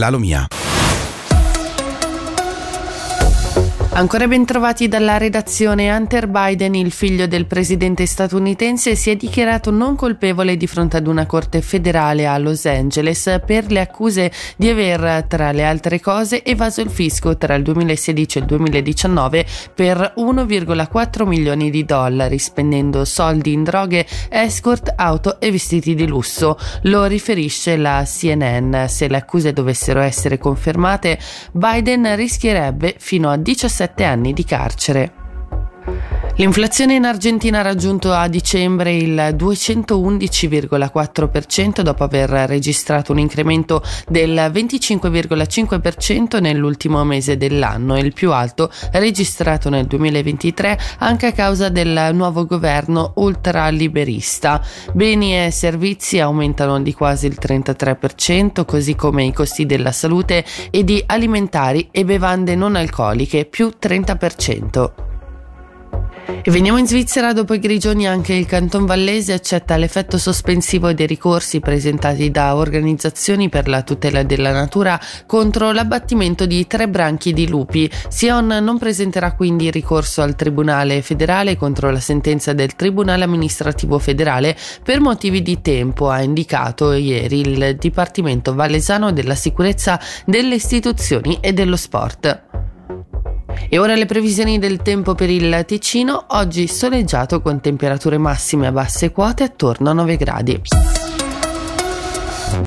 la Lomia. Ancora ben trovati dalla redazione, Hunter Biden, il figlio del presidente statunitense, si è dichiarato non colpevole di fronte ad una corte federale a Los Angeles per le accuse di aver, tra le altre cose, evaso il fisco tra il 2016 e il 2019 per 1,4 milioni di dollari, spendendo soldi in droghe, escort, auto e vestiti di lusso. Lo riferisce la CNN. Se le accuse dovessero essere confermate, Biden rischierebbe fino a 17 7 anni di carcere. L'inflazione in Argentina ha raggiunto a dicembre il 211,4% dopo aver registrato un incremento del 25,5% nell'ultimo mese dell'anno, il più alto registrato nel 2023 anche a causa del nuovo governo ultraliberista. Beni e servizi aumentano di quasi il 33%, così come i costi della salute e di alimentari e bevande non alcoliche più 30%. E veniamo in Svizzera dopo i grigioni anche il Canton Vallese accetta l'effetto sospensivo dei ricorsi presentati da organizzazioni per la tutela della natura contro l'abbattimento di tre branchi di lupi. Sion non presenterà quindi ricorso al Tribunale federale contro la sentenza del Tribunale amministrativo federale per motivi di tempo, ha indicato ieri il Dipartimento Vallesano della sicurezza delle istituzioni e dello sport. E ora le previsioni del tempo per il Ticino, oggi soleggiato con temperature massime a basse quote attorno a 9 gradi.